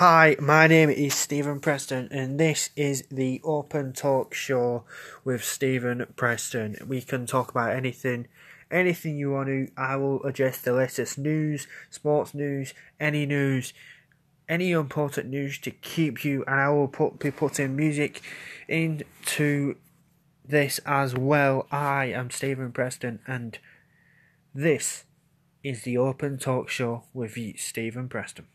Hi, my name is Stephen Preston, and this is the Open Talk Show with Stephen Preston. We can talk about anything, anything you want to. I will address the latest news, sports news, any news, any important news to keep you, and I will put be putting music into this as well. I am Stephen Preston, and this is the Open Talk Show with Stephen Preston.